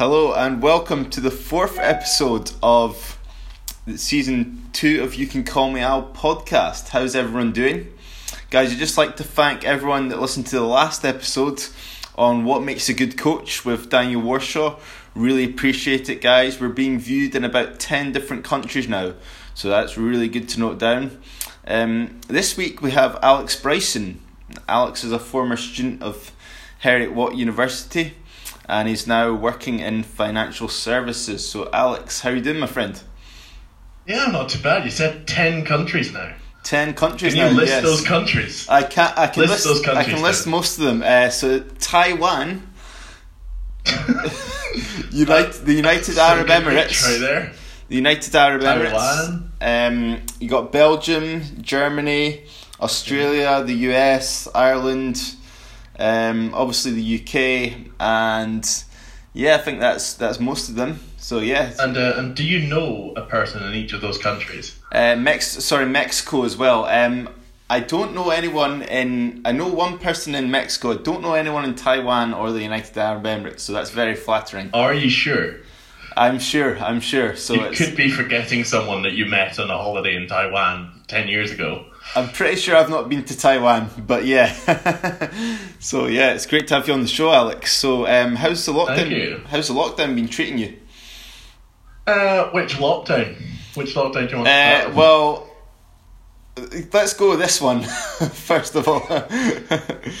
Hello and welcome to the fourth episode of season two of You Can Call Me Al podcast. How's everyone doing? Guys, I'd just like to thank everyone that listened to the last episode on what makes a good coach with Daniel Warshaw. Really appreciate it, guys. We're being viewed in about 10 different countries now, so that's really good to note down. Um, this week we have Alex Bryson. Alex is a former student of Heriot Watt University and he's now working in financial services. So, Alex, how are you doing, my friend? Yeah, not too bad. You said ten countries now. Ten countries Can you now. list yes. those countries? I can. I can List list. I can list most of them. Uh, so Taiwan, United, the United Arab Emirates, right there. the United Arab Emirates. Taiwan. Um, you got Belgium, Germany, Australia, the US, Ireland, um, obviously the UK, and yeah, I think that's that's most of them. So yeah, And uh, and do you know a person in each of those countries? uh, Mex sorry Mexico as well. Um, I don't know anyone in. I know one person in Mexico. I don't know anyone in Taiwan or the United Arab Emirates. So that's very flattering. Are you sure? I'm sure. I'm sure. So you could be forgetting someone that you met on a holiday in Taiwan ten years ago. I'm pretty sure I've not been to Taiwan, but yeah. so yeah, it's great to have you on the show, Alex. So um, how's the lockdown? Thank you. How's the lockdown been treating you? Uh, which lockdown? Which lockdown do you want to Uh, start well, let's go with this one first of all.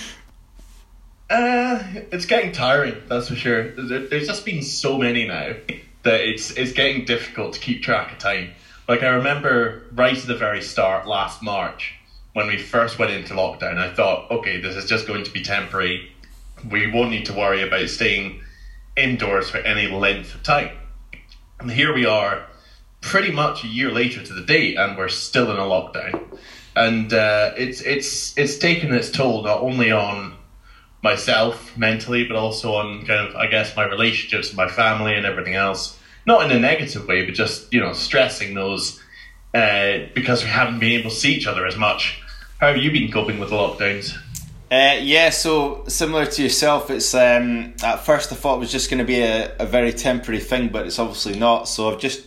Uh, it's getting tiring, that's for sure. There, there's just been so many now that it's it's getting difficult to keep track of time. Like I remember right at the very start last March when we first went into lockdown, I thought, okay, this is just going to be temporary. We won't need to worry about staying indoors for any length of time. And here we are, pretty much a year later to the date, and we're still in a lockdown. And uh, it's it's it's taken its toll not only on myself mentally, but also on kind of I guess my relationships, my family, and everything else. Not in a negative way, but just you know stressing those uh, because we haven't been able to see each other as much. How have you been coping with the lockdowns? Uh, yeah, so similar to yourself, it's um, at first I thought it was just going to be a, a very temporary thing, but it's obviously not. So I've just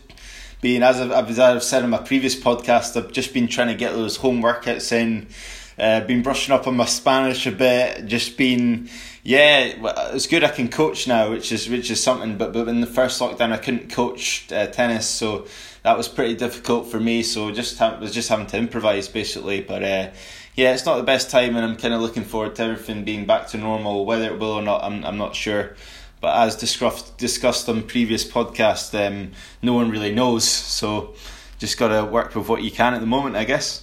been, as I've, as I've said in my previous podcast, I've just been trying to get those home workouts in, uh, been brushing up on my Spanish a bit, just been, yeah, it's good I can coach now, which is which is something. But but in the first lockdown, I couldn't coach uh, tennis, so that was pretty difficult for me. So just ha- was just having to improvise basically, but. Uh, yeah, it's not the best time, and I'm kind of looking forward to everything being back to normal. Whether it will or not, I'm I'm not sure. But as discussed discussed on previous podcast, um, no one really knows. So just got to work with what you can at the moment, I guess.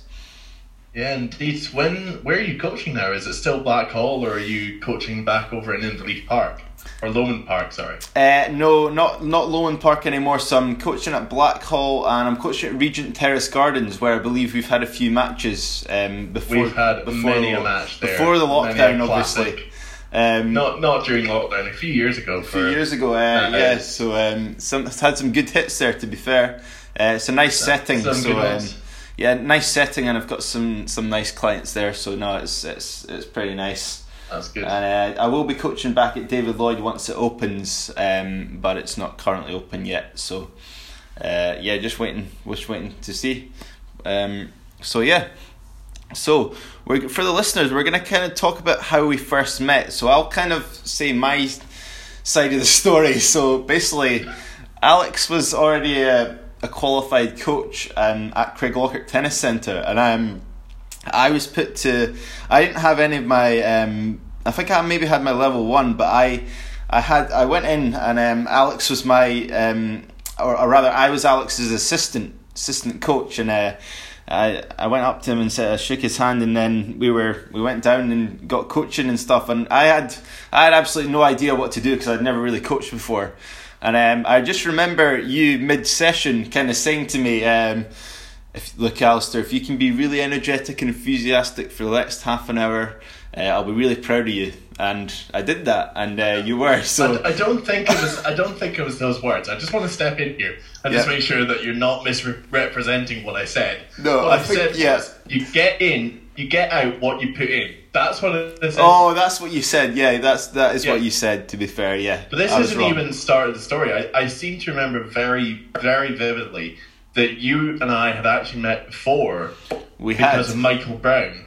Yeah, indeed. When where are you coaching now? Is it still Blackhall, or are you coaching back over in Inverleith Park or Lomond Park? Sorry. Uh, no, not not Lowland Park anymore. So I'm coaching at Blackhall and I'm coaching at Regent Terrace Gardens, where I believe we've had a few matches um, before. We've had before many the, a match there. before the lockdown, obviously. Um, Not not during lockdown. A few years ago. a few years ago, uh, Uh, yeah. So um, some it's had some good hits there. To be fair, uh, it's a nice setting. So um. Yeah, nice setting, and I've got some some nice clients there. So no, it's it's it's pretty nice. That's good. And uh, I will be coaching back at David Lloyd once it opens, um, but it's not currently open yet. So uh, yeah, just waiting, just waiting to see. Um, so yeah, so we're for the listeners, we're gonna kind of talk about how we first met. So I'll kind of say my side of the story. So basically, Alex was already a, a qualified coach um, at Craiglockhart Tennis Centre, and um, I was put to. I didn't have any of my. Um, I think I maybe had my level one, but I, I had. I went in, and um, Alex was my. Um, or, or rather, I was Alex's assistant assistant coach, and. Uh, I, I went up to him and said I shook his hand and then we were we went down and got coaching and stuff and I had I had absolutely no idea what to do because I'd never really coached before and um, I just remember you mid session kind of saying to me um, if look Alistair if you can be really energetic and enthusiastic for the next half an hour uh, I'll be really proud of you and I did that and uh, you were so I, I don't think it was. I don't think it was those words. I just want to step in here and just make sure that you're not misrepresenting what I said. No, what I I think- said yeah. you get in, you get out what you put in. That's what it is. Oh, that's what you said. Yeah, that's that is Yeah. what you said. To be fair, yeah. But this I isn't even the start of the story. I, I seem to remember very, very vividly that you and I had actually met before we had. because of Michael Brown.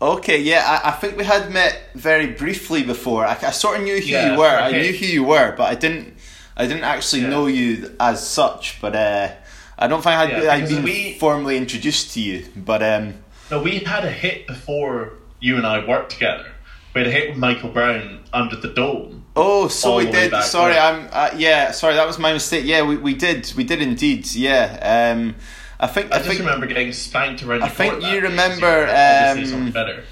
Okay, yeah, I, I think we had met very briefly before. I, I sort of knew who Yeah, you were. I knew who you were, but I didn't. I didn't actually Yeah. know you as such. But uh, I don't think I'd, Yeah, I'd been we- formally introduced to you. But um, No, we had a hit before you and I worked together. We had a hit with Michael Brown under the dome. oh, so we did. Sorry, when. I'm. Uh, yeah, sorry, that was my mistake. Yeah, we, we did. We did indeed. Yeah. Um, I think. I, I, just think. remember getting spanked around the I think you remember, um, better.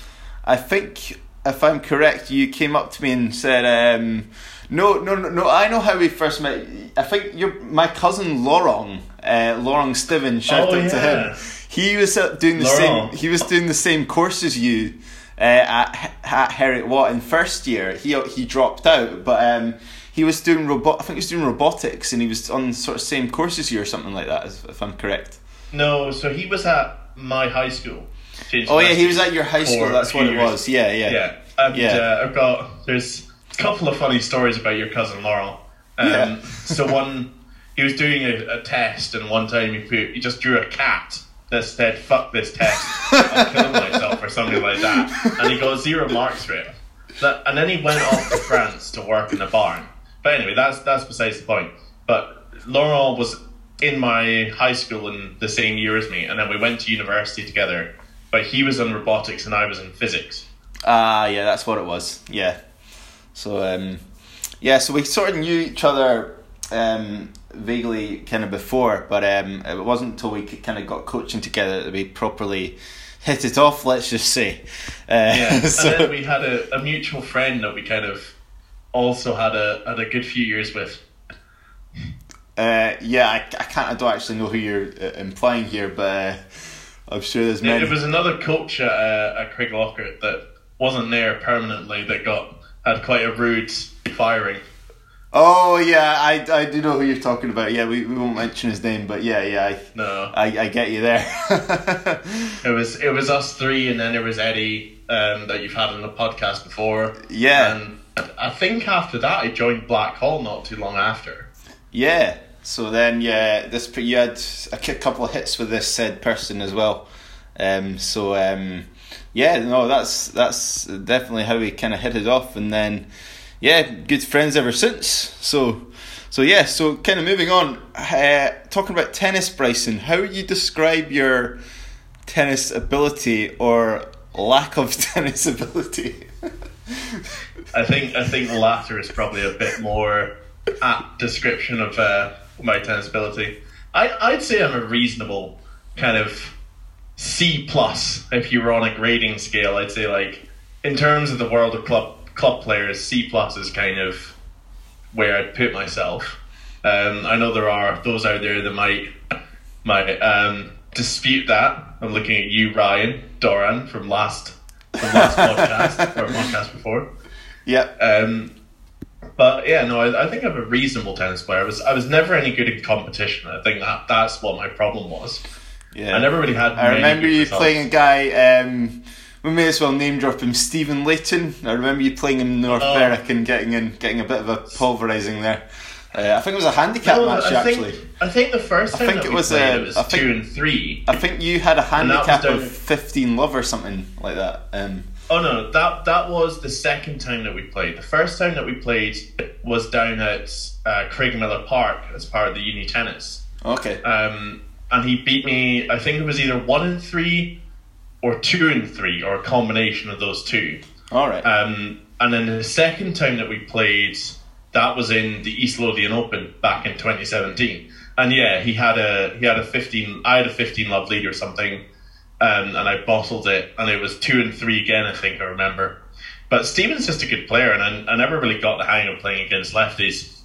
I think if I'm correct, you came up to me and said, um, "No, no, no, no." I know how we first met. I think you're my cousin Laurent, uh, Laurent Stiven. Shout Oh, out to him. He was uh, doing the Laurent. same. He was doing the same course as you uh, at at Heriot Watt in first year. He he dropped out, but um, he was doing robot. I think he was doing robotics, and he was on sort of same course as you or something like that. If, if I'm correct. No, so he was at my high school. James Oh yeah, he was at your high school. That's what it was. Yeah, yeah. Yeah, and Yeah. Uh, I've got there's a couple of funny stories about your cousin Laurent. Um, Yeah. so one, he was doing a, a test, and one time he put he just drew a cat that said "fuck this test," I'm killing myself or something like that, and he got zero marks for it. And then he went off to France to work in a barn. But anyway, that's that's besides the point. But Laurent was in my high school in the same year as me, and then we went to university together. But he was in robotics and I was in physics. Ah, yeah, that's what it was. Yeah. So, um, yeah, so we sort of knew each other um, vaguely kind of before, but um, it wasn't until we kind of got coaching together that we properly hit it off, let's just say. Uh, Yeah, so, and then we had a, a mutual friend that we kind of also had a had a good few years with. uh, yeah, I, I can't, I don't actually know who you're uh, implying here, but uh, I'm sure there's many. it was another coach at, uh, at Craiglockhart that wasn't there permanently that got had quite a rude firing. Oh yeah, I, I do know who you're talking about. Yeah, we, we won't mention his name, but yeah, yeah, No, I, I, I get you there. it was it was us three, and then there was Eddie um, that you've had on the podcast before. Yeah. and I think after that I joined Blackhall not too long after. Yeah. So then, yeah, this you had a couple of hits with this said person as well. Um, so um, yeah, no, that's that's definitely how we kind of hit it off, and then yeah, good friends ever since. So so yeah, so kind of moving on, uh, talking about tennis, Bryson. How would you describe your tennis ability or lack of tennis ability? I think I think the latter is probably a bit more apt description of uh, my tennis ability. I I'd say I'm a reasonable kind of C plus if you were on a grading scale. I'd say like in terms of the world of club club players, C plus is kind of where I'd put myself. Um, I know there are those out there that might might um, dispute that. I'm looking at you, Ryan Doran, from last from last podcast or podcast before. yeah. Um, but yeah, no, I, I think I'm a reasonable tennis player. I was I was never any good in competition. I think that that's what my problem was. Yeah. I never really had. I remember you results. playing a guy. Um, we may as well name drop him, Stephen Layton. I remember you playing him in North Oh. Berwick and getting in, getting a bit of a pulverising there. Uh, I think it was a handicap No, match I actually. think I think the first time I think it we was, played, uh, it was I think- two and three. I think you had a handicap of fifteen love or something like that. Um, Oh no, that that was the second time that we played. The first time that we played was down at uh, Craigmillar Park as part of the uni tennis. okay. um, and he beat me. I think it was either one and three, or two and three, or a combination of those two. All right. Um, and then the second time that we played, that was in the East Lothian Open back in 2017. And yeah, he had a he had a 15. I had a 15 love lead or something, um, and I bottled it, and it was two and three again. I think I remember. But Steven's just a good player, and I, I never really got the hang of playing against lefties.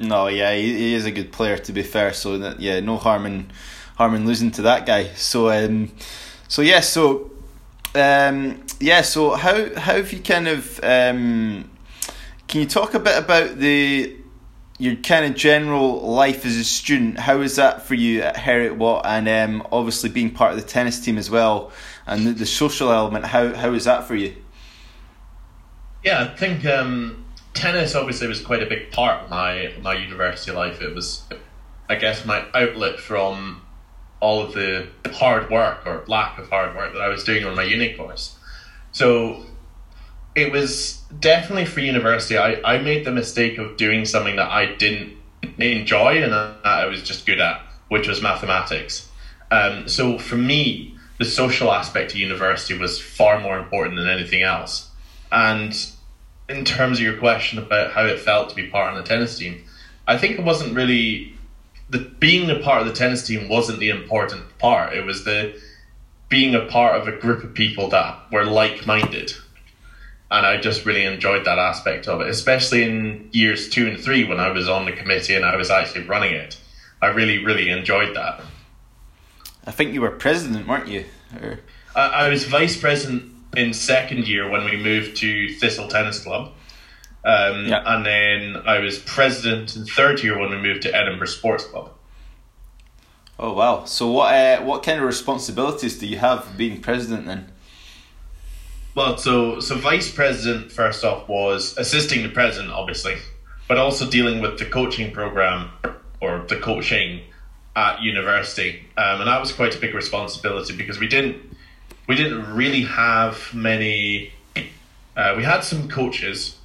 No, yeah, he, he is a good player to be fair. So that, yeah, no harm in harm in losing to that guy. So um, so yeah, so um, yeah, so how how have you kind of um, can you talk a bit about the your kind of general life as a student, how is that for you at Heriot Watt, and um, obviously being part of the tennis team as well, and the, the social element? How how is that for you? Yeah, I think um, tennis obviously was quite a big part of my my university life. It was, I guess, my outlet from all of the hard work or lack of hard work that I was doing on my uni course. So it was definitely for university. I, I made the mistake of doing something that I didn't enjoy and that I was just good at, which was mathematics. Um, so for me, the social aspect of university was far more important than anything else. And in terms of your question about how it felt to be part of the tennis team, I think it wasn't really the being a part of the tennis team wasn't the important part. It was the being a part of a group of people that were like minded and I just really enjoyed that aspect of it, especially in years two and three when I was on the committee and I was actually running it. I really, really enjoyed that. I think you were president, weren't you? Or... I, I was vice president in second year when we moved to Thistle Tennis Club. Um, yeah. And then I was president in third year when we moved to Edinburgh Sports Club. Oh wow! So what uh, what kind of responsibilities do you have being president then? Well, so so vice president first off was assisting the president, obviously, but also dealing with the coaching program or the coaching at university, um, and that was quite a big responsibility because we didn't we didn't really have many. Uh, we had some coaches,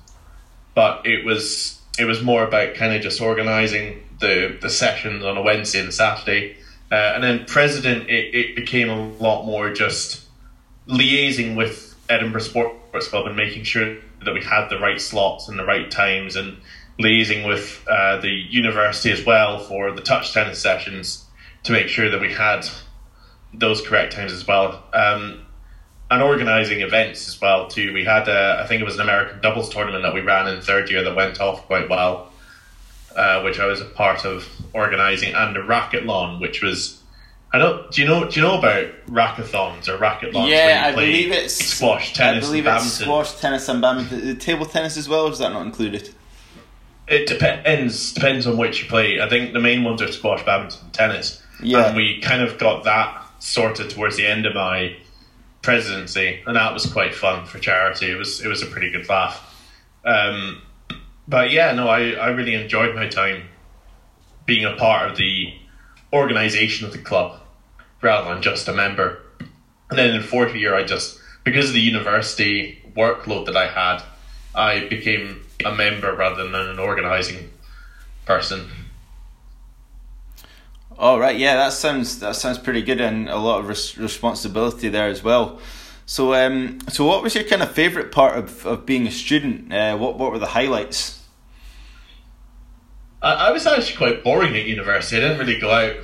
but it was it was more about kind of just organising the the sessions on a Wednesday and a Saturday, uh, and then president it, it became a lot more just liaising with Edinburgh Sports Club and making sure that we had the right slots and the right times and liaising with uh, the university as well for the touch tennis sessions to make sure that we had those correct times as well. Um, and organising events as well too. We had, a, I think it was an American doubles tournament that we ran in third year that went off quite well, uh, which I was a part of organising, and the racquethlon, which was I don't. Do you know? Do you know about rackathons or racquethlons? Yeah, I believe it's squash, tennis, I believe and it's squash, tennis, and badminton. The table tennis as well. is that not included? It depends. Depends on which you play. I think the main ones are squash, badminton, tennis. Yeah. And we kind of got that sorted towards the end of my presidency, and that was quite fun for charity. It was. It was a pretty good laugh. Um, but yeah, no, I I really enjoyed my time being a part of the organisation of the club rather than just a member. And then in fourth year, I just because of the university workload that I had, I became a member rather than an organising person. All right, yeah, that sounds that sounds pretty good, and a lot of res- responsibility there as well. So, um, so what was your kind of favourite part of, of being a student? Uh, what what were the highlights? I, I was actually quite boring at university. I didn't really go out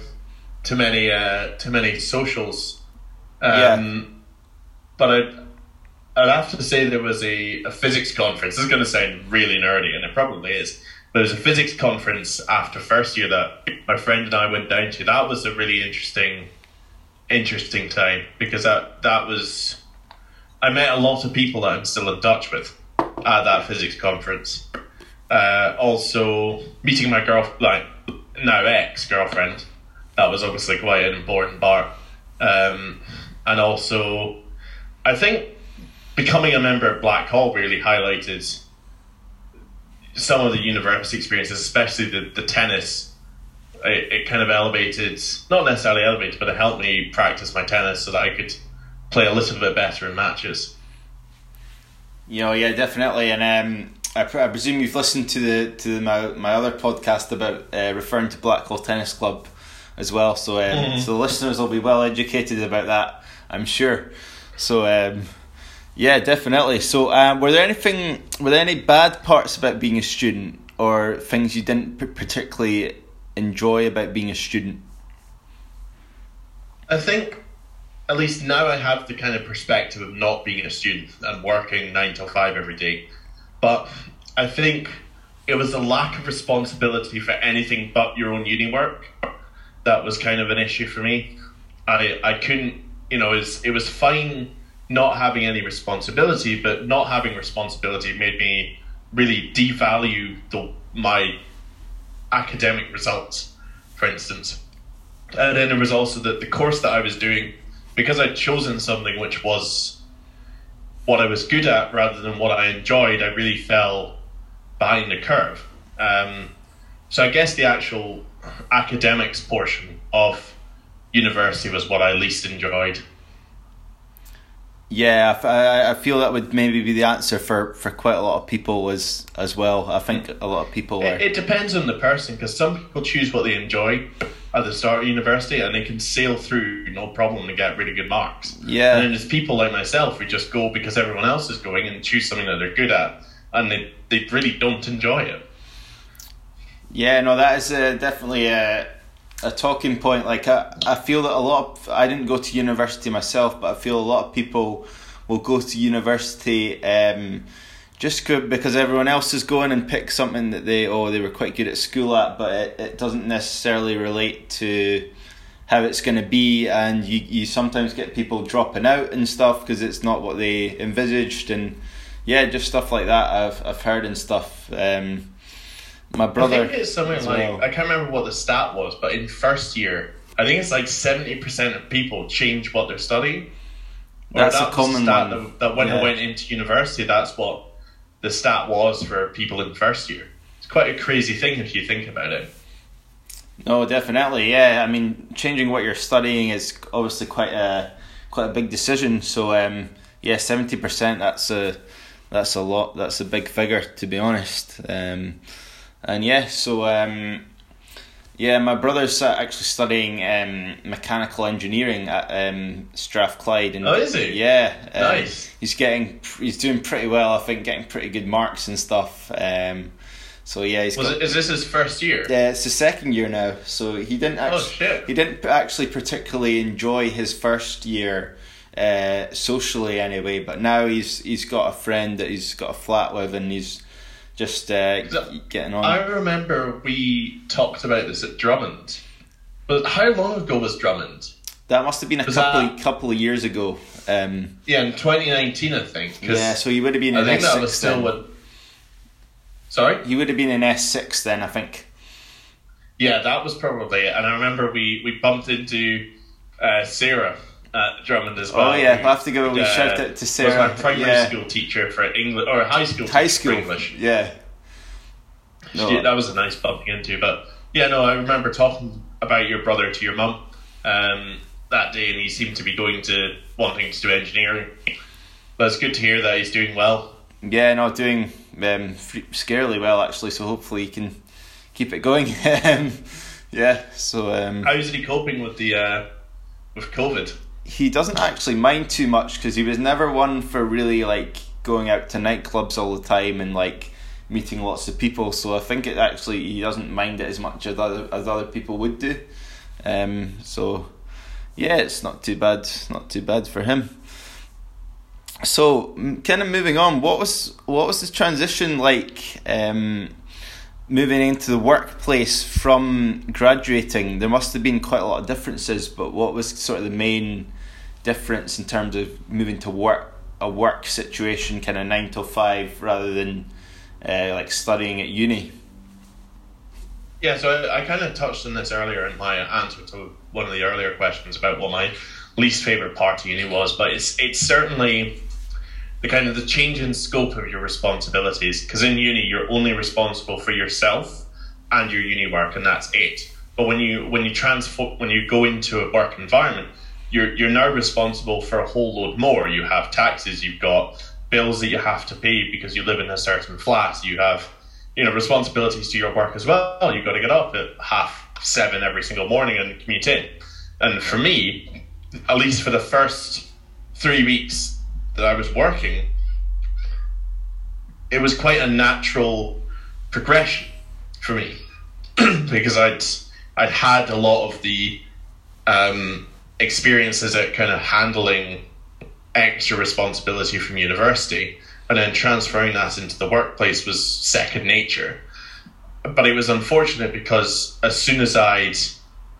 to many uh, to many socials. Um, yeah. But I'd, I'd have to say there was a, a physics conference. This is going to sound really nerdy, and it probably is. There was a physics conference after first year that my friend and I went down to. That was a really interesting, interesting time because that that was. I met a lot of people that I'm still in touch with at that physics conference. Uh, also, meeting my girl, like now ex girlfriend, that was obviously quite an important part. Um, and also, I think becoming a member of Blackhall really highlighted some of the university experiences, especially the, the tennis. It, it kind of elevated, not necessarily elevated, but it helped me practice my tennis so that I could play a little bit better in matches. You know, yeah, definitely. And um, I, I presume you've listened to the to the, my my other podcast about uh, referring to Blackhall Tennis Club as well. So um, mm-hmm. so the listeners will be well educated about that, I'm sure. So um, yeah, definitely. So um, were there anything were there any bad parts about being a student or things you didn't particularly enjoy about being a student? I think at least now I have the kind of perspective of not being a student and working nine till five every day. But I think it was the lack of responsibility for anything but your own uni work that was kind of an issue for me. I I couldn't, you know, it was, it was fine not having any responsibility, but not having responsibility made me really devalue the my academic results, for instance. And then there was also that the course that I was doing, because I'd chosen something which was what I was good at rather than what I enjoyed, I really fell behind the curve. Um, so I guess the actual academics portion of university was what I least enjoyed. Yeah, I, I feel that would maybe be the answer for, for quite a lot of people as as well. I think a lot of people It, it depends on the person because some people choose what they enjoy at the start of university and they can sail through no problem and get really good marks. Yeah. And then there's people like myself who just go because everyone else is going and choose something that they're good at and they, they really don't enjoy it. Yeah, no, that is uh, definitely a, a talking point. Like, I, I feel that a lot of, I didn't go to university myself, but I feel a lot of people will go to university um, just because everyone else is going and pick something that they, oh, they were quite good at school at, but it, it doesn't necessarily relate to how it's going to be. And you, you sometimes get people dropping out and stuff because it's not what they envisaged. And yeah, just stuff like that I've, I've heard and stuff. Um, my brother. I think it's something like well. I can't remember what the stat was, but in first year, I think it's like seventy percent of people change what they're studying. That's a that was common stat one. That, that when Yeah. I went into university, that's what the stat was for people in first year. It's quite a crazy thing if you think about it. No, definitely. Yeah, I mean, changing what you're studying is obviously quite a quite a big decision. So, um, yeah, seventy percent. That's a that's a lot. That's a big figure, to be honest. Um, and yeah, so um, yeah, my brother's actually studying um, mechanical engineering at um, Strathclyde. And Oh, is he? Yeah, um, Nice. He's getting he's doing pretty well. I think getting pretty good marks and stuff. Um, so yeah, he's Was got, it, is this his first year? yeah, it's the second year now, so he didn't Oh, actually shit. he didn't actually particularly enjoy his first year uh, socially anyway. But now he's he's got a friend that he's got a flat with, and he's just uh, getting on. I remember we talked about this at Drummond. But how long ago was Drummond? that must have been a Was couple that- couple of years ago. Um, Yeah, in 2019, I think. yeah, so you would have been I in think S that was still then. what. Sorry? He would have been in S six then, I think. Yeah, that was probably it. And I remember we, we bumped into uh, Sarah at Drummond as well. Oh, yeah, we'll have to give a wee uh, shout out to Sarah. Was my primary Yeah. school teacher for English, or high school High school, for English. yeah. No. Yeah, that was a nice bumping into. But yeah, no, I remember talking about your brother to your mum um, that day, and he seemed to be going to wanting to do engineering. But it's good to hear that he's doing well. Yeah, no, doing um, scarily well actually. So hopefully he can keep it going. Yeah, so um, How is he coping with the uh, with COVID? He doesn't actually mind too much because he was never one for really like going out to nightclubs all the time and like meeting lots of people. So I think it actually he doesn't mind it as much as other as other people would do. Um, so yeah, it's not too bad. Not too bad for him. So, kind of moving on, what was what was the transition like? Um, moving into the workplace from graduating, there must have been quite a lot of differences. But what was sort of the main difference in terms of moving to work a work situation, kind of nine till five, rather than uh, like studying at uni? Yeah, so I, I kind of touched on this earlier in my answer to one of the earlier questions about what my least favorite part of uni was, but it's it's certainly the kind of the change in scope of your responsibilities. Because in uni, you're only responsible for yourself and your uni work, and that's it. But when you when you transfer when you go into a work environment, you're you're now responsible for a whole load more. You have taxes, you've got bills that you have to pay because you live in a certain flat. You have you know responsibilities to your work as well. You've got to get up at half seven every single morning and commute in. And for me, at least for the first three weeks that I was working, it was quite a natural progression for me because I'd I'd had a lot of the um, experiences at kind of handling extra responsibility from university, and then transferring that into the workplace was second nature. But it was unfortunate because as soon as I'd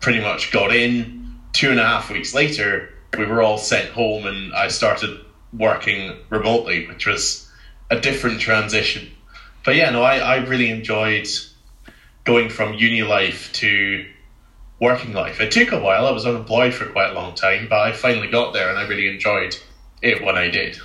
pretty much got in, two and a half weeks later, we were all sent home, and I started working remotely, which was a different transition. But yeah, no, I, I really enjoyed going from uni life to working life. It took a while. I was unemployed for quite a long time, but I finally got there and I really enjoyed it when I did.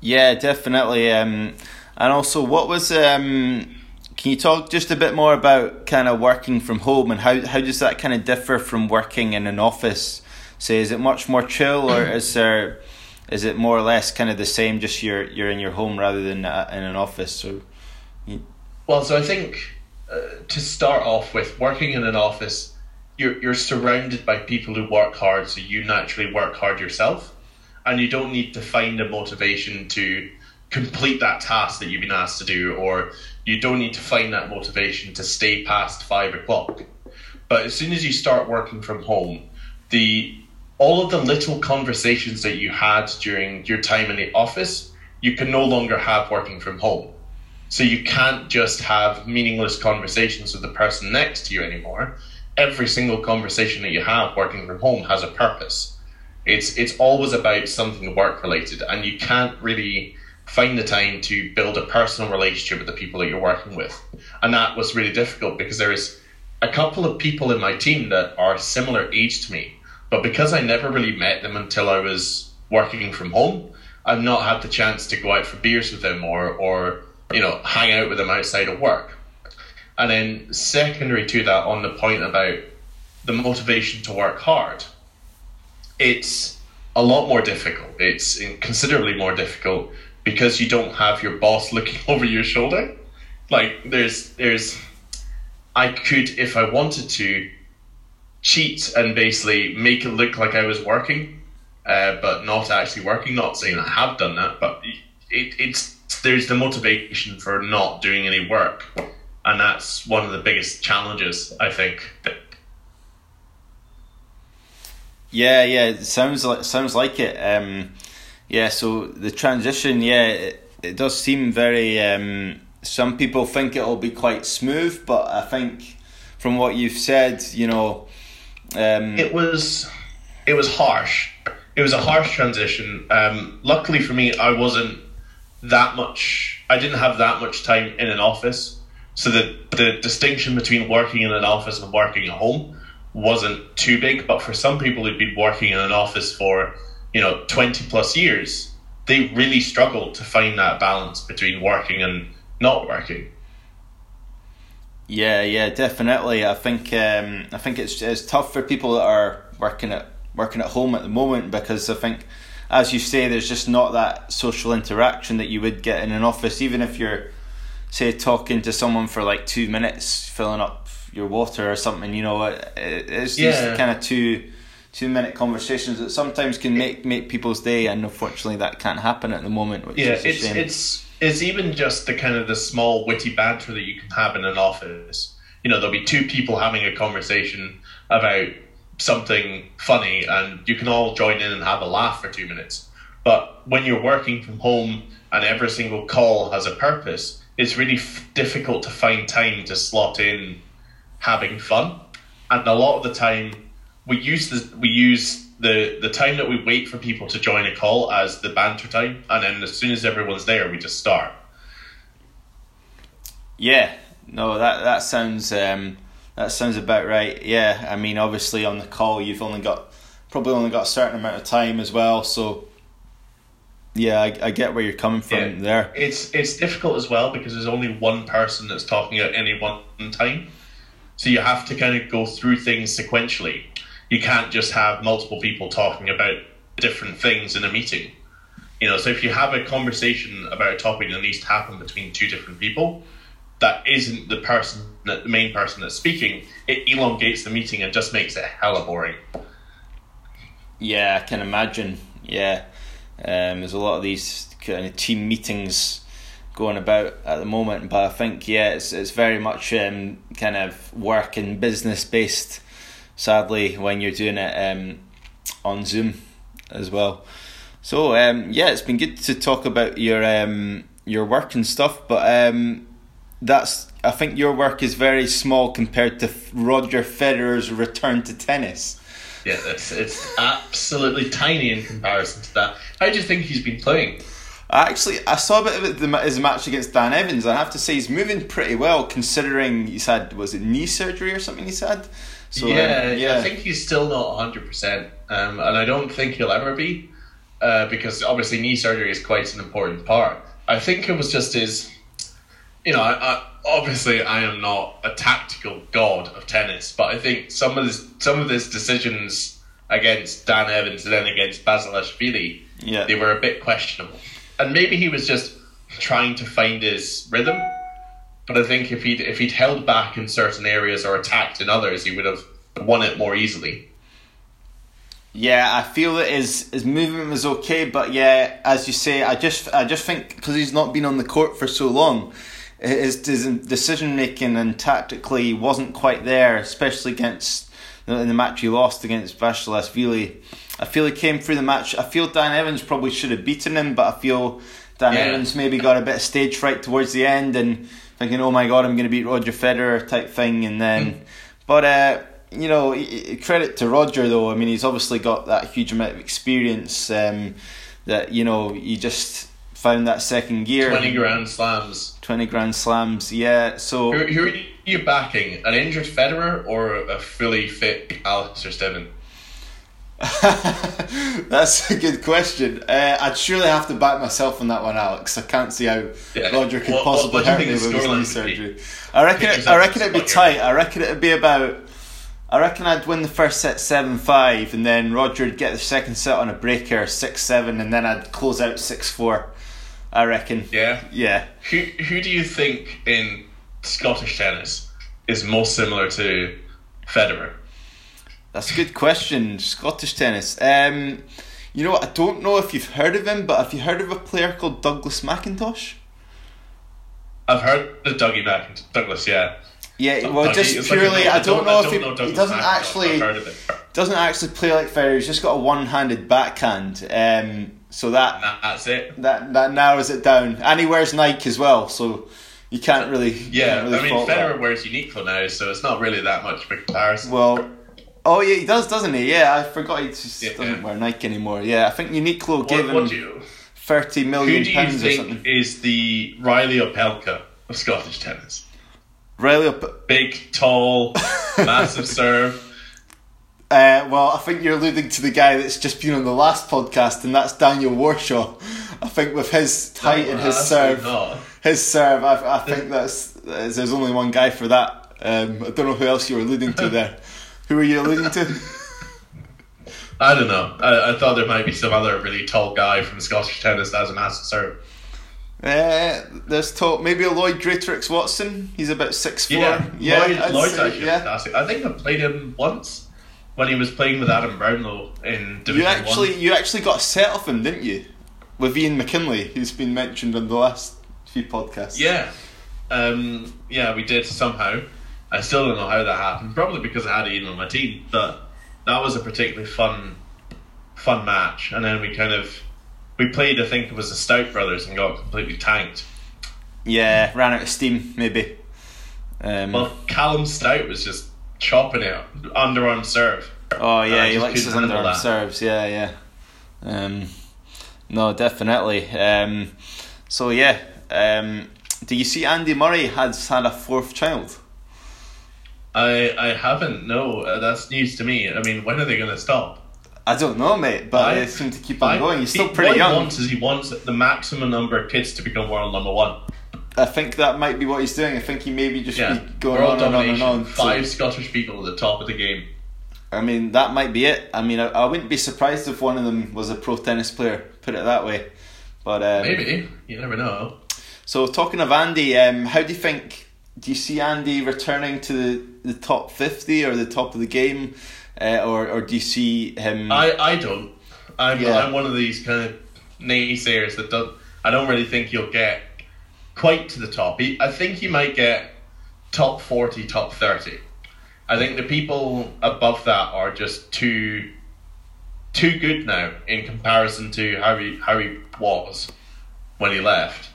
Yeah, definitely. Um, and also, what was um, can you talk just a bit more about kind of working from home and how how does that kind of differ from working in an office? Say, is it much more chill or is there is it more or less kind of the same? Just you're you're in your home rather than uh, in an office. So, well, so I think uh, to start off with, working in an office, you're you're surrounded by people who work hard, so you naturally work hard yourself, and you don't need to find a motivation to complete that task that you've been asked to do, or you don't need to find that motivation to stay past five o'clock. But as soon as you start working from home, the all of the little conversations that you had during your time in the office, you can no longer have working from home. So you can't just have meaningless conversations with the person next to you anymore. Every single conversation that you have working from home has a purpose. It's it's always about something work related, and you can't really find the time to build a personal relationship with the people that you're working with. And that was really difficult because there is a couple of people in my team that are similar age to me, but because I never really met them until I was working from home, I've not had the chance to go out for beers with them or or you know hang out with them outside of work. And then secondary to that, on the point about the motivation to work hard, it's a lot more difficult. It's considerably more difficult because you don't have your boss looking over your shoulder. Like there's there's I could if I wanted to cheat and basically make it look like I was working, uh, but not actually working. Not saying I have done that, but it, it's there's the motivation for not doing any work, and that's one of the biggest challenges I think. Yeah, yeah, it sounds like sounds like it. Um, yeah, so the transition, yeah, it, it does seem very. Um, some people think it'll be quite smooth, but I think from what you've said, you know, um, it was it was harsh. It was a harsh transition. Um, luckily for me, I wasn't that much. I didn't have that much time in an office, so the the distinction between working in an office and working at home wasn't too big. But for some people who'd been working in an office for you know 20 plus years they really struggled to find that balance between working and not working yeah yeah definitely i think um, i think it's it's tough for people that are working at working at home at the moment because i think as you say there's just not that social interaction that you would get in an office even if you're say talking to someone for like two minutes filling up your water or something you know it, it's yeah. these kind of two two minute conversations that sometimes can make make people's day, and unfortunately that can't happen at the moment. Which yeah, is it's shame. it's it's even just the kind of the small witty banter that you can have in an office. You know, there'll be two people having a conversation about something funny, and you can all join in and have a laugh for two minutes. But when you're working from home and every single call has a purpose, it's really f- difficult to find time to slot in having fun. And a lot of the time, we use the we use the the time that we wait for people to join a call as the banter time, and then as soon as everyone's there, we just start. Yeah, no, that that sounds um, that sounds about right. Yeah, I mean, obviously on the call, you've only got probably only got a certain amount of time as well, so. Yeah, I, I get where you're coming from yeah, there. It's it's difficult as well because there's only one person that's talking at any one time, so you have to kind of go through things sequentially you can't just have multiple people talking about different things in a meeting. You know, so if you have a conversation about a topic that needs to happen between two different people, that isn't the person the main person that's speaking, it elongates the meeting and just makes it hella boring. Yeah, I can imagine. Yeah. Um, there's a lot of these kind of team meetings going about at the moment, but I think yeah, it's it's very much um, kind of work and business based sadly when you're doing it um, on Zoom as well. So um, yeah, it's been good to talk about your um, your work and stuff, but um, that's I think your work is very small compared to Roger Federer's return to tennis. Yeah, it's it's absolutely tiny in comparison to that. How do you think he's been playing? Actually I saw a bit of it the, his match against Dan Evans. I have to say he's moving pretty well considering he's had was it knee surgery or something he's had. So yeah, um, yeah, I think he's still not hundred um, percent, and I don't think he'll ever be, uh, because obviously knee surgery is quite an important part. I think it was just his, you know, I, I, obviously I am not a tactical god of tennis, but I think some of his some of his decisions against Dan Evans and then against Basilashvili, yeah, they were a bit questionable and maybe he was just trying to find his rhythm. But I think if he'd if he'd held back in certain areas or attacked in others, he would have won it more easily. Yeah, I feel that his his movement was okay, but yeah, as you say, I just I just think because he's not been on the court for so long, his, his decision making and tactically wasn't quite there, especially against in the match he lost against Basilashvili. I feel he came through the match. I feel Dan Evans probably should have beaten him, but I feel Dan yeah. Evans maybe got a bit of stage fright towards the end and thinking, "Oh my God, I'm going to beat Roger Federer" type thing. And then, mm. but uh, you know, credit to Roger though. I mean, he's obviously got that huge amount of experience. Um, that you know, he just found that second gear. Twenty grand slams. Twenty grand slams. Yeah. So who, who are you backing? An injured Federer or a fully fit Alistair Stiven? That's a good question. Uh, I'd surely have to back myself on that one, Alex. I can't see how yeah. Roger could what, possibly what, what hurt me with his knee surgery. I reckon. It, I reckon it'd be tight. I reckon it'd be about. I reckon I'd win the first set seven five, and then Roger would get the second set on a breaker six seven, and then I'd close out six four. I reckon. Yeah. Yeah. Who Who do you think in Scottish tennis is most similar to Federer? That's a good question. Scottish tennis. Um, you know? I don't know if you've heard of him, but have you heard of a player called Douglas McIntosh? I've heard of Dougie McIntosh. Douglas, yeah. Yeah, well, Dougie, just purely, like I, don't know, I don't if he, he doesn't actually doesn't actually play like Federer. He's just got a one-handed backhand. Um, so that that's it. That that narrows it down, and he wears Nike as well. So you can't really. Yeah, can't really I mean Federer that. wears Uniqlo now, so it's not really that much of a comparison. Well, Oh yeah, he does, doesn't he? Yeah, I forgot he just yeah, doesn't wear Nike anymore. Yeah, I think Uniqlo what, gave him you, thirty million pounds or something. Is the Reilly Opelka of Scottish tennis? Riley, Op- big, tall, massive serve. Uh, well, I think you're alluding to the guy that's just been on the last podcast, and that's Daniel Warshaw. I think with his height no, and his serve, not. his serve, I, I think that's there's only one guy for that. Um, I don't know who else you were alluding to there. Who are you alluding to? I don't know. I, I thought there might be some other really tall guy from Scottish tennis that has an massive serve. Uh, there's talk maybe a Lloyd Greatrix Watson. He's about six four. Yeah, yeah Lloyd, Lloyd's say, actually yeah. fantastic. I think I played him once when he was playing with Adam Brownlow in Division You actually, One. you actually got a set of him, didn't you? With Ian McKinley, who's been mentioned on the last few podcasts. Yeah, um, yeah, we did somehow. I still don't know how that happened. Probably because I had Ian on my team, but that was a particularly fun, fun match. And then we kind of we played. I think it was the Stout brothers and got completely tanked. Yeah, ran out of steam maybe. Um, well, Callum Stout was just chopping it underarm serve. Oh yeah, he likes his underarm that. serves. Yeah, yeah. Um, no, definitely. Um, so yeah, um, do you see Andy Murray has had a fourth child? I I haven't. No, uh, that's news to me. I mean, when are they going to stop? I don't know, mate, but I, they seem to keep on I, going. He's still pretty what young. What he wants is he wants the maximum number of kids to become world number one. I think that might be what he's doing. I think he maybe just yeah. be going world on and on and on. Five Scottish people at the top of the game. I mean, that might be it. I mean, I, I wouldn't be surprised if one of them was a pro tennis player. Put it that way. But um, maybe you never know. So talking of Andy, um, how do you think do you see Andy returning to the, the top 50 or the top of the game? Uh, or, or do you see him. I, I don't. I'm, yeah. I'm one of these kind of naysayers that don't. I don't really think he'll get quite to the top. He, I think he might get top 40, top 30. I think the people above that are just too too good now in comparison to how he how he was when he left.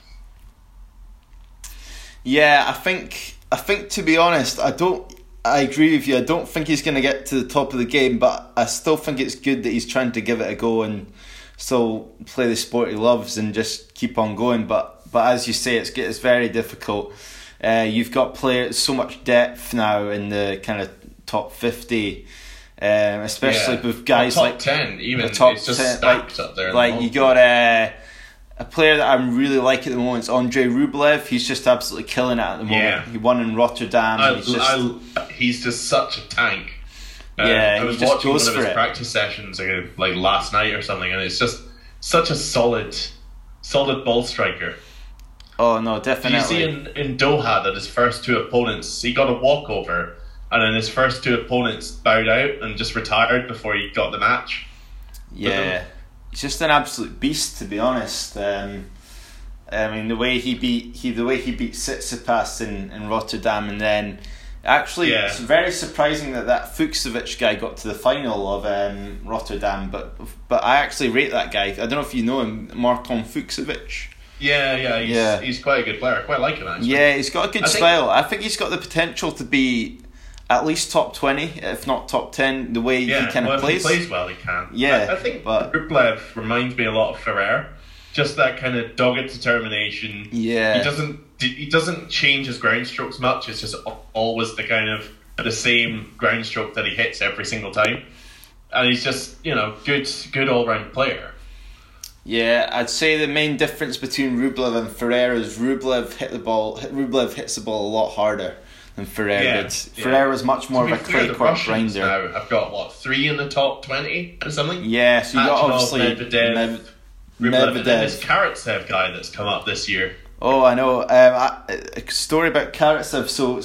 Yeah, I think I think to be honest, I don't. I agree with you. I don't think he's going to get to the top of the game, but I still think it's good that he's trying to give it a go and still play the sport he loves and just keep on going. But but as you say, it's it's very difficult. Uh, you've got players so much depth now in the kind of top fifty. Um, especially Yeah. with guys top like ten, even the top it's just 10, stacked like, up there. in the like you got uh, a player that I'm really like at the moment. It's Andre Rublev. He's just absolutely killing it at the moment. Yeah. He won in Rotterdam. I, he's just I, he's just such a tank. Uh, Yeah, I he was just watching one of his it. practice sessions uh, like last night or something, and it's just such a solid, solid ball striker. oh no, Did definitely. you see in, in Doha that his first two opponents, he got a walkover, and then his first two opponents bowed out and just retired before he got the match. Yeah, he's just an absolute beast to be honest. Um, I mean the way he beat he the way he beat Tsitsipas in, in Rotterdam and then actually Yeah. it's very surprising that that Fucsovics guy got to the final of um, Rotterdam but but I actually rate that guy. I don't know if you know him, Marton Fucsovics. Yeah, yeah, he's, Yeah. he's quite a good player. I quite like him actually. Yeah, he's got a good I think- style. I think he's got the potential to be at least top twenty, if not top ten. The way Yeah, he kind well, of plays. If he plays well, he can. Yeah, I, I think but- Rublev reminds me a lot of Ferrer. Just that kind of dogged determination. Yeah. he doesn't he doesn't change his ground strokes much. It's just always the kind of the same ground stroke that he hits every single time, and he's just you know good good all round player. Yeah, I'd say the main difference between Rublev and Ferrer is Rublev hit the ball. Rublev hits the ball a lot harder than Ferrer Yeah, yeah. Ferrer was much more of a clay court Russians grinder. Now I've got what three in the top twenty or something. Yeah, so you got obviously Medvedev, Med- Rublev, and this Medvedev. Karatsev guy that's come up this year. Oh, I know. Um, I, a story about Karatsev. So,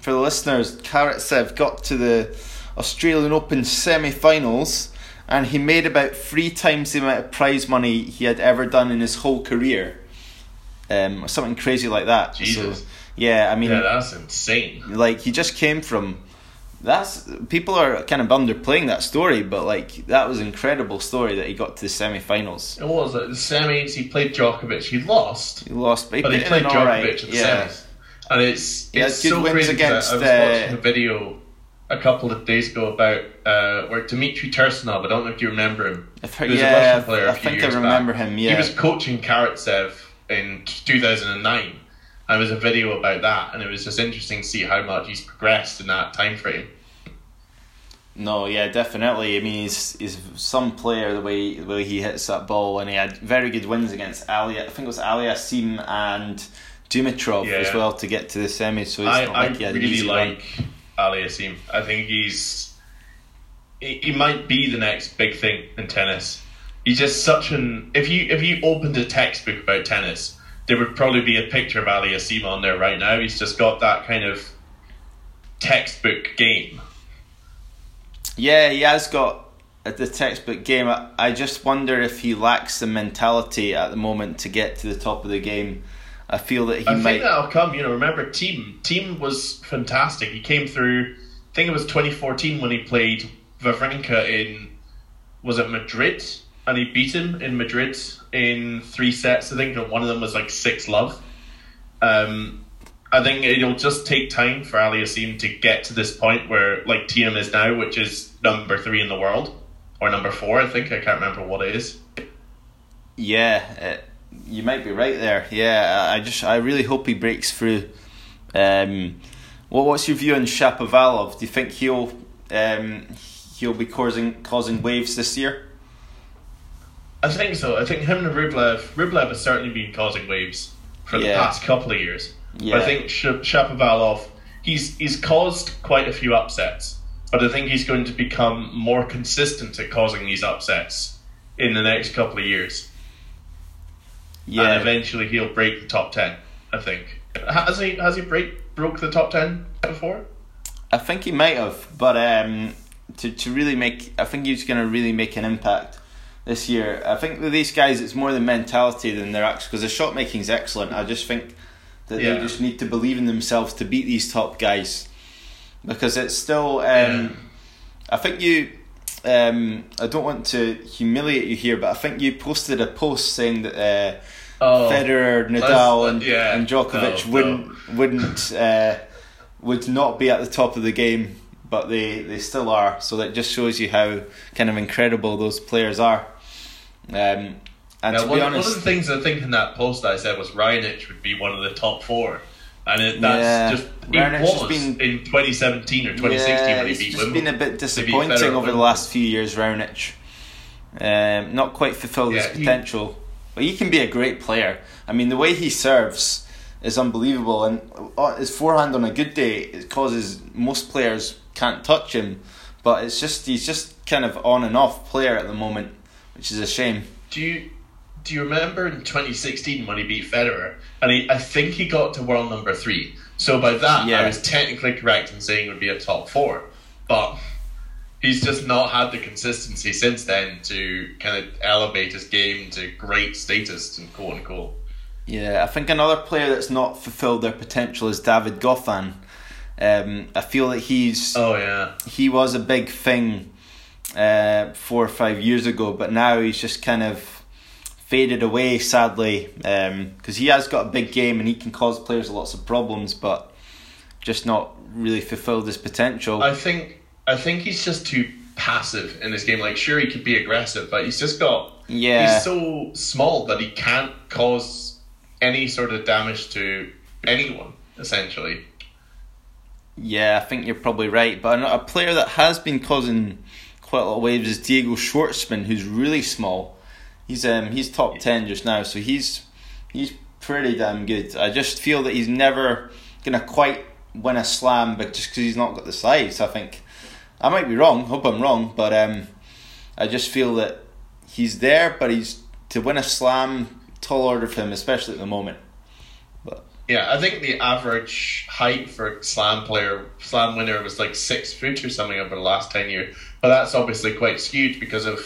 for the listeners, Karatsev got to the Australian Open semi-finals, and he made about three times the amount of prize money he had ever done in his whole career. Um, something crazy like that. Jesus. So, yeah, I mean, Yeah, that's insane. like he just came from. That's people are kind of underplaying that story, but like that was an incredible story that he got to the semi-finals. It was like the semis. He played Djokovic. He lost, He lost, but he, but he played Djokovic right. at the Yeah. semis. And it's it's so wins crazy against, I, I was uh, watching a video a couple of days ago about uh, where Dmitry Tursunov. I don't know if you remember him. I've heard- He was a Russian player. a I few think I remember back. him, yeah. he was coaching Karatsev in 2009. And there was a video about that, and it was just interesting to see how much he's progressed in that time frame. No, yeah, definitely. I mean, he's he's some player the way the way he hits that ball, and he had very good wins against Ali. I think it was Aliassime and Dimitrov Yeah. as well to get to the semi. So it's I, I like he had an really easy run. like Aliassime. I think he's he, he might be the next big thing in tennis. He's just such an if you if you opened a textbook about tennis, there would probably be a picture of Aliassime on there right now. He's just got that kind of textbook game. Yeah, he has got the textbook game. I, I just wonder if he lacks the mentality at the moment to get to the top of the game. I feel that he I might. think that'll come. You know, remember Thiem? Thiem was fantastic. He came through. I think it was 2014 when he played Wawrinka in. Was it Madrid? And he beat him in Madrid in three sets. I think and one of them was like six love. Um, I think it'll just take time for Aliassime to get to this point where like Thiem is now, which is number three in the world or number four. I think I can't remember what it is. Yeah, uh, you might be right there. Yeah, I just I really hope he breaks through. Um, what what's your view on Shapovalov? Do you think he'll um, he'll be causing causing waves this year? I think so. I think him and Rublev, Rublev has certainly been causing waves for the Yeah. past couple of years. Yeah. But I think Sh- Shapovalov, he's he's caused quite a few upsets, but I think he's going to become more consistent at causing these upsets in the next couple of years. Yeah. And eventually he'll break the top ten. I think has he has he break broke the top ten before? I think he might have, but um, to to really make, I think he's going to really make an impact this year. I think with these guys, it's more the mentality than their actual because the shot making is excellent. I just think that they just need to believe in themselves to beat these top guys because it's still. Um, Yeah. I think you. Um, I don't want to humiliate you here, but I think you posted a post saying that uh, Oh, Federer, Nadal, and, yeah, and Djokovic no, wouldn't wouldn't uh, would not be at the top of the game, but they, they still are. So that just shows you how kind of incredible those players are. Um, and Now, to one, be one of the things I think in that post I said was Raonic would be one of the top four. And it, that's Yeah, just it Raonic has was been- in 2017 or 2016 yeah, when he it's beat Wimbledon. been a bit disappointing over the last few years, Raonic. Um, not quite fulfilled his Yeah, he- potential, but he can be a great player. I mean, the way he serves is unbelievable, and uh, his forehand on a good day it causes most players can't touch him. But it's just he's just kind of on and off player at the moment, which is a shame. Do you do you remember in 2016 when he beat Federer? And he, I think he got to world number three. So by that, Yeah. I was technically correct in saying it would be a top four. But he's just not had the consistency since then to kind of elevate his game to great status, and quote unquote. Yeah, I think another player that's not fulfilled their potential is David Goffin. Um, I feel that he's Oh yeah. he was a big thing uh, four or five years ago, but now he's just kind of faded away, sadly, because he has got a big game and he can cause players lots of problems, but just not really fulfilled his potential. I think I think he's just too passive in this game. Like, sure, he could be aggressive, but he's just got yeah, he's so small that he can't cause any sort of damage to anyone. Essentially, yeah, I think you're probably right. But a player that has been causing quite a lot of waves is Diego Schwartzman, who's really small. He's um he's top ten just now, so he's he's pretty damn good. I just feel that he's never gonna quite win a slam, but just because he's not got the size, I think I might be wrong. Hope I'm wrong, but um, I just feel that he's there, but he's to win a slam. Tall order for him, especially at the moment. But yeah, I think the average height for a slam player, slam winner, was like six foot or something over the last ten years. But that's obviously quite skewed because of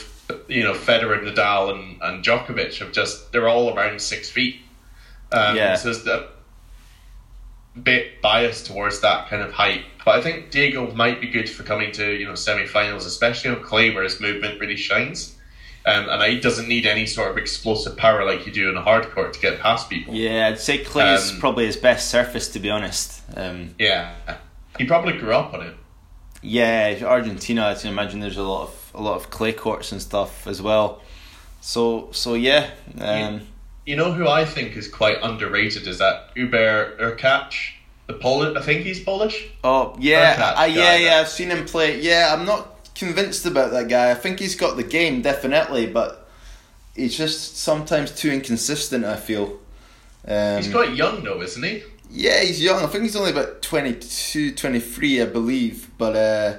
you know Federer, Nadal, and and Djokovic have just they're all around six feet. Um, Yeah. So it's a bit biased towards that kind of height. But I think Diego might be good for coming to you know semi-finals, especially on clay where his movement really shines. Um, and he doesn't need any sort of explosive power like you do in a hard court to get past people. yeah, I'd say clay is Um, probably his best surface, to be honest. Um, Yeah. He probably grew up on it. Yeah, Argentina. I can imagine there's a lot of a lot of clay courts and stuff as well. So so yeah, um, You know who I think is quite underrated is that Hubert Hurkacz, the Polish. I think he's Polish. oh yeah, I, yeah yeah. that- I've seen him play. Yeah, I'm not convinced about that guy. I think he's got the game definitely, but he's just sometimes too inconsistent. I feel. Um, He's quite young though, isn't he? Yeah, he's young. I think he's only about 22, 23, I believe. But uh,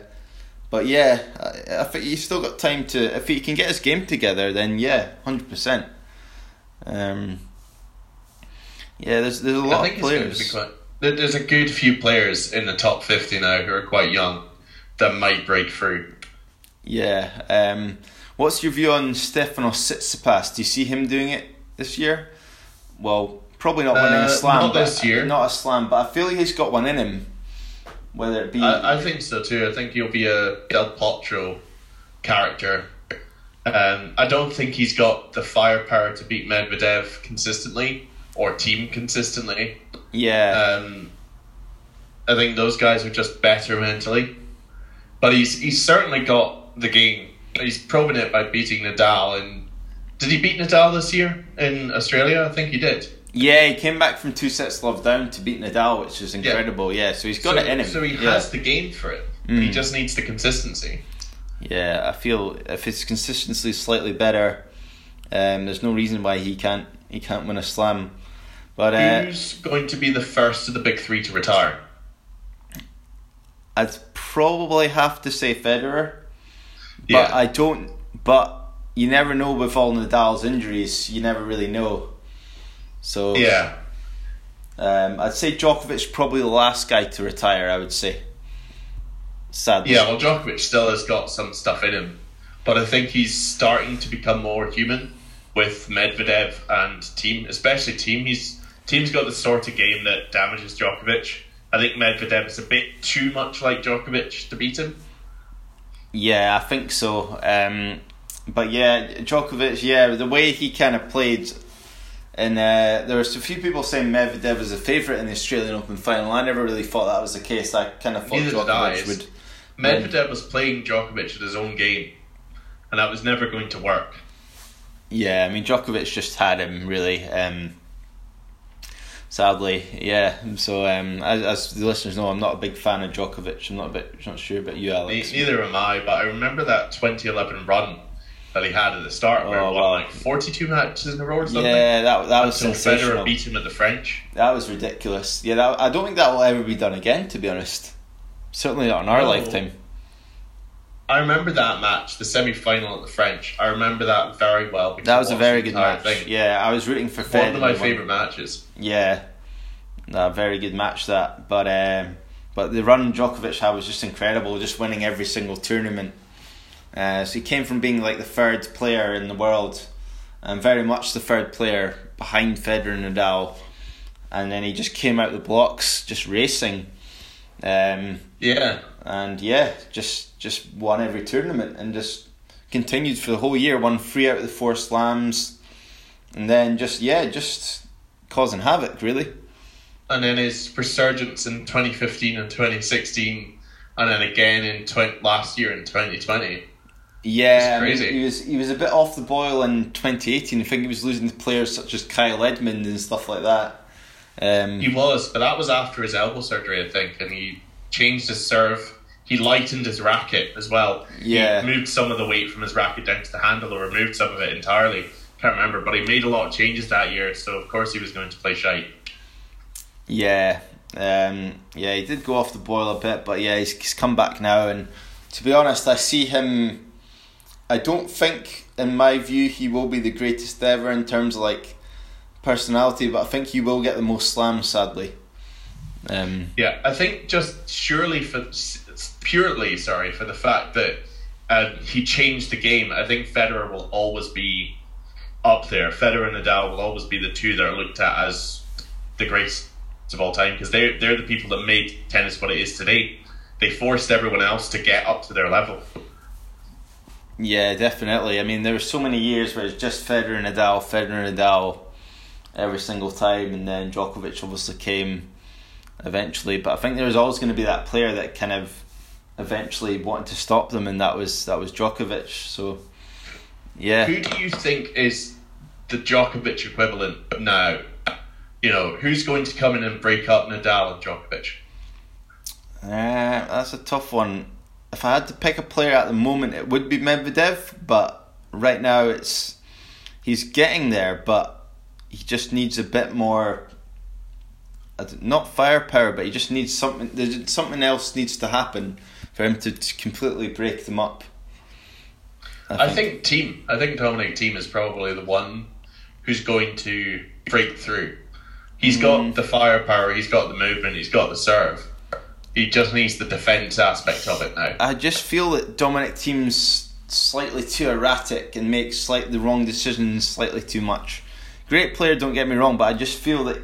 but yeah, I, I think he's still got time to. If he can get his game together, then yeah, hundred percent. Um, yeah, there's there's a lot of he's going to players. quite. There's a good few players in the top fifty now who are quite young that might break through. Yeah. Um, what's your view on Stefano Tsitsipas? Do you see him doing it this year? Well, probably not winning Uh, a slam. not this year. Not a slam, but I feel he's got one in him. Whether it be I, I think so too. I think he'll be a Del Potro character. Um, I don't think he's got the firepower to beat Medvedev consistently or Thiem consistently. yeah. Um, I think those guys are just better mentally, but he's he's certainly got the game. He's proven it by beating Nadal. And did he beat Nadal this year in Australia? I think he did. Yeah, he came back from two sets love down to beat Nadal, which is incredible. Yeah, so he's got so, it in him. So he yeah. has the game for it. He Mm. just needs the consistency. Yeah, I feel if his consistency is slightly better, um, there's no reason why he can't he can't win a slam. But uh, Who's going to be the first of the big three to retire? I'd probably have to say Federer, but Yeah. I don't. But you never know with all Nadal's injuries. You never really know. So Yeah. um, I'd say Djokovic probably the last guy to retire. I would say. Sadly. Yeah, well, Djokovic still has got some stuff in him, but I think he's starting to become more human with Medvedev and Thiem, especially Thiem. He's Thiem's got the sort of game that damages Djokovic. I think Medvedev is a bit too much like Djokovic to beat him. Yeah, I think so. Um, but yeah, Djokovic, yeah, the way he kind of played, and uh, there was a few people saying Medvedev was a favourite in the Australian Open final. I never really thought that was the case. I kind of thought Neither. Djokovic would. Medvedev was playing Djokovic at his own game, and that was never going to work. Yeah, I mean Djokovic just had him really. Um, sadly, yeah. So um, as, as the listeners know, I'm not a big fan of Djokovic. I'm not a bit not sure about you, Alex. Neither am I, but I remember that 2011 run that he had at the start, where oh, won like 42 matches in a row or something. Yeah, that that was Until sensational. Federer beat him at the French. That was ridiculous. Yeah, that, I don't think that will ever be done again. To be honest, certainly not in our no. lifetime. I remember that match, the semi final at the French. I remember that very well. That was a very good match. Thing. Yeah, I was rooting for Federer. One of my favourite matches. Yeah, a very good match that. But um, but the run Djokovic had was just incredible, just winning every single tournament. Uh, so he came from being like the third player in the world, and very much the third player behind Federer and Nadal, and then he just came out the blocks, just racing. Um, yeah, and yeah, just just won every tournament and just continued for the whole year. Won three out of the four slams, and then just yeah, just causing havoc really. And then his resurgence in 2015 and 2016, and then again in 20, last year in 2020. Yeah, I mean, he was he was a bit off the boil in 2018. I think he was losing to players such as Kyle Edmund and stuff like that. Um, he was, but that was after his elbow surgery, I think, and he changed his serve. He lightened his racket as well. Yeah, he moved some of the weight from his racket down to the handle, or removed some of it entirely. Can't remember, but he made a lot of changes that year, so of course he was going to play shite. Yeah, um, yeah, he did go off the boil a bit, but yeah, he's, he's come back now, and to be honest, I see him I don't think, in my view, he will be the greatest ever in terms of like personality, but I think he will get the most slams. Sadly. Um, yeah, I think just surely for purely sorry for the fact that uh, he changed the game. I think Federer will always be up there. Federer and Nadal will always be the two that are looked at as the greatest of all time because they they're the people that made tennis what it is today. They forced everyone else to get up to their level. Yeah, definitely. I mean, there were so many years where it's just Federer and Nadal, Federer and Nadal every single time, and then Djokovic obviously came eventually. But I think there was always going to be that player that kind of eventually wanted to stop them, and that was that was Djokovic. So, yeah. Who do you think is the Djokovic equivalent now? You know, who's going to come in and break up Nadal and Djokovic? Uh, that's a tough one if I had to pick a player at the moment, it would be Medvedev. But right now, it's he's getting there, but he just needs a bit more. Not firepower, but he just needs something. Something else needs to happen for him to, to completely break them up. I think. I think Thiem. I think Dominic Thiem is probably the one who's going to break through. He's mm. got the firepower. He's got the movement. He's got the serve he just needs the defence aspect of it now. I just feel that Dominic Thiem's slightly too erratic and makes slightly the wrong decisions slightly too much. Great player, don't get me wrong, but I just feel that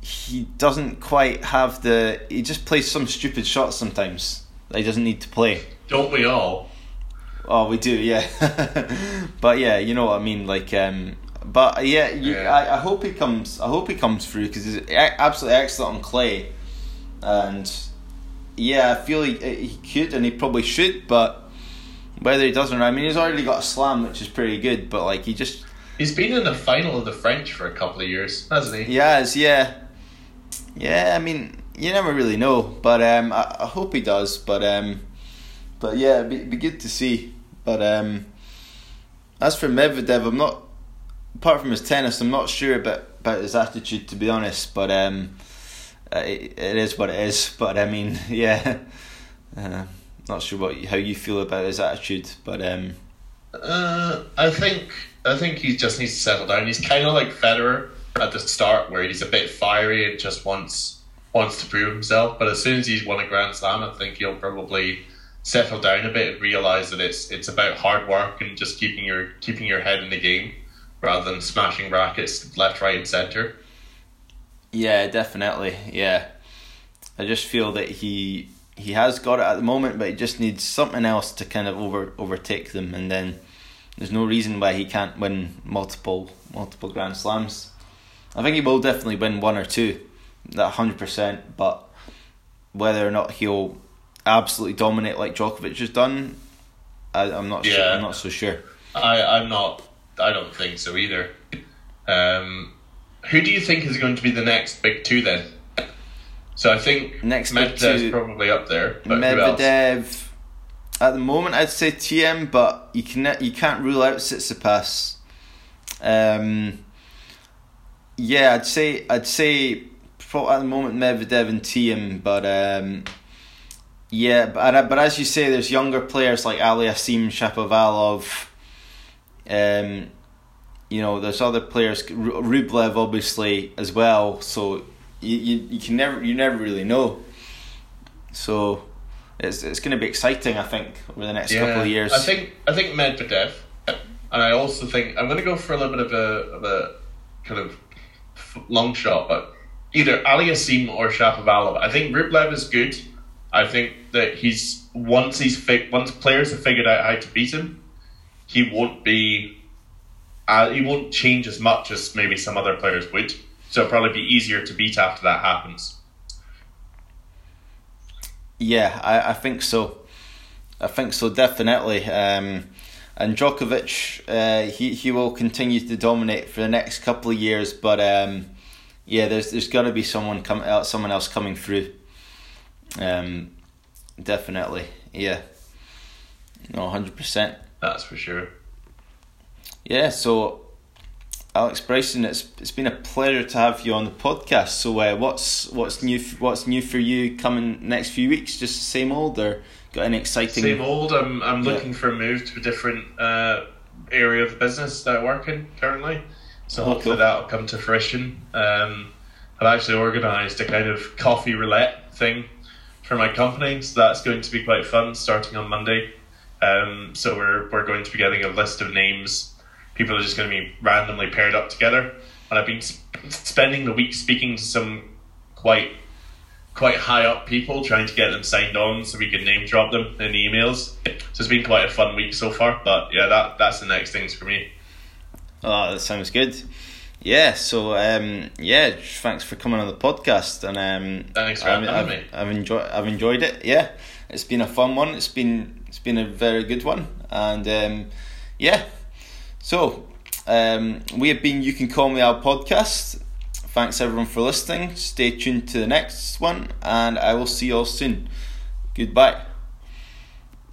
he doesn't quite have the. He just plays some stupid shots sometimes that he doesn't need to play. Don't we all? Oh, we do, yeah. but yeah, you know what I mean. Like, um, but yeah, you, yeah. I, I hope he comes. I hope he comes through because he's absolutely excellent on clay and yeah, I feel he, he could and he probably should, but whether he does or not, I mean, he's already got a slam, which is pretty good, but like he just. He's been in the final of the French for a couple of years, hasn't he? He has, yeah. Yeah, I mean, you never really know, but um, I, I hope he does, but um, but yeah, it'd be, it'd be good to see. But um, as for Medvedev, I'm not, apart from his tennis, I'm not sure about, about his attitude, to be honest, but um, it, it is what it is. But I mean, yeah, uh, not sure what how you feel about his attitude, but um, uh, I think I think he just needs to settle down. He's kind of like Federer at the start, where he's a bit fiery and just wants wants to prove himself. But as soon as he's won a Grand Slam, I think he'll probably settle down a bit and realize that it's it's about hard work and just keeping your keeping your head in the game rather than smashing rackets left, right, and center. Yeah, definitely. Yeah, I just feel that he he has got it at the moment, but he just needs something else to kind of over overtake them, and then there's no reason why he can't win multiple multiple Grand Slams. I think he will definitely win one or two, that hundred percent. But whether or not he'll absolutely dominate like Djokovic has done, I, am not yeah. sure. I'm not so sure. I I'm not I don't think so either. Um, who do you think is going to be the next big two then? So I think Next big Medvedev's two- probably up there. Medvedev. At the moment, I'd say Thiem, but you can you can't rule out Tsitsipas. Um, yeah, I'd say I'd say at the moment Medvedev and Thiem, but um, yeah, but but as you say, there's younger players like Aliassime Shapovalov. Um, you know, there's other players, Ru- Rublev obviously as well. So you, you you can never you never really know. So it's it's going to be exciting, I think, over the next couple of years. I think I think Medvedev, and I also think I'm going to go for a little bit of a of a kind of long shot, but either Aliassime or Shapovalov. I think Rublev is good. I think that he's once he's fi- once players have figured out how to beat him, he won't be. Uh, he won't change as much as maybe some other players would. So it'll probably be easier to beat after that happens. Yeah, I, I think so. I think so, definitely. Um, and Djokovic, uh, he he will continue to dominate for the next couple of years, but um, yeah, there's there's got to be someone come out, someone else coming through. Um, definitely, yeah. No, hundred percent. That's for sure. Yeah, so Alex Bryson, it's it's been a pleasure to have you on the podcast. So, uh, what's what's new? What's new for you coming next few weeks? Just the same old, or got any exciting? Same old. I'm I'm Yeah. looking for a move to a different uh, area of the business that I work in currently. So Oh, hopefully cool. that'll come to fruition. Um, I've actually organised a kind of coffee roulette thing for my company, so that's going to be quite fun. Starting on Monday. Um, so we're we're going to be getting a list of names. People are just going to be randomly paired up together, and I've been sp- spending the week speaking to some quite quite high up people trying to get them signed on so we can name drop them in the emails. So it's been quite a fun week so far. But yeah, that that's the next things for me. Oh, that sounds good. Yeah, so um, yeah, thanks for coming on the podcast, and um, Thanks for I've, having I've, me. I've enjoyed I've enjoyed it. Yeah, it's been a fun one. It's been it's been a very good one, and um, yeah. So um, we have been. You can call me our podcast. Thanks everyone for listening. Stay tuned to the next one, and I will see you all soon. Goodbye.